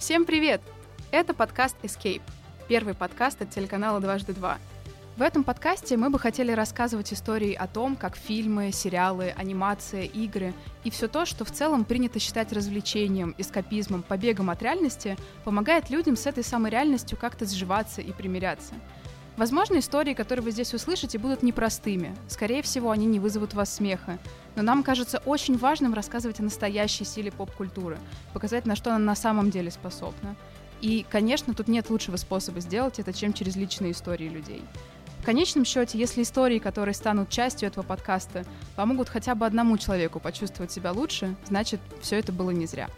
Всем привет! Это подкаст Escape, первый подкаст от телеканала «Дважды два». В этом подкасте мы бы хотели рассказывать истории о том, как фильмы, сериалы, анимация, игры и все то, что в целом принято считать развлечением, эскапизмом, побегом от реальности, помогает людям с этой самой реальностью как-то сживаться и примиряться. Возможно, истории, которые вы здесь услышите, будут непростыми. Скорее всего, они не вызовут вас смеха. Но нам кажется очень важным рассказывать о настоящей силе поп-культуры, показать, на что она на самом деле способна. И, конечно, тут нет лучшего способа сделать это, чем через личные истории людей. В конечном счете, если истории, которые станут частью этого подкаста, помогут хотя бы одному человеку почувствовать себя лучше, значит, все это было не зря.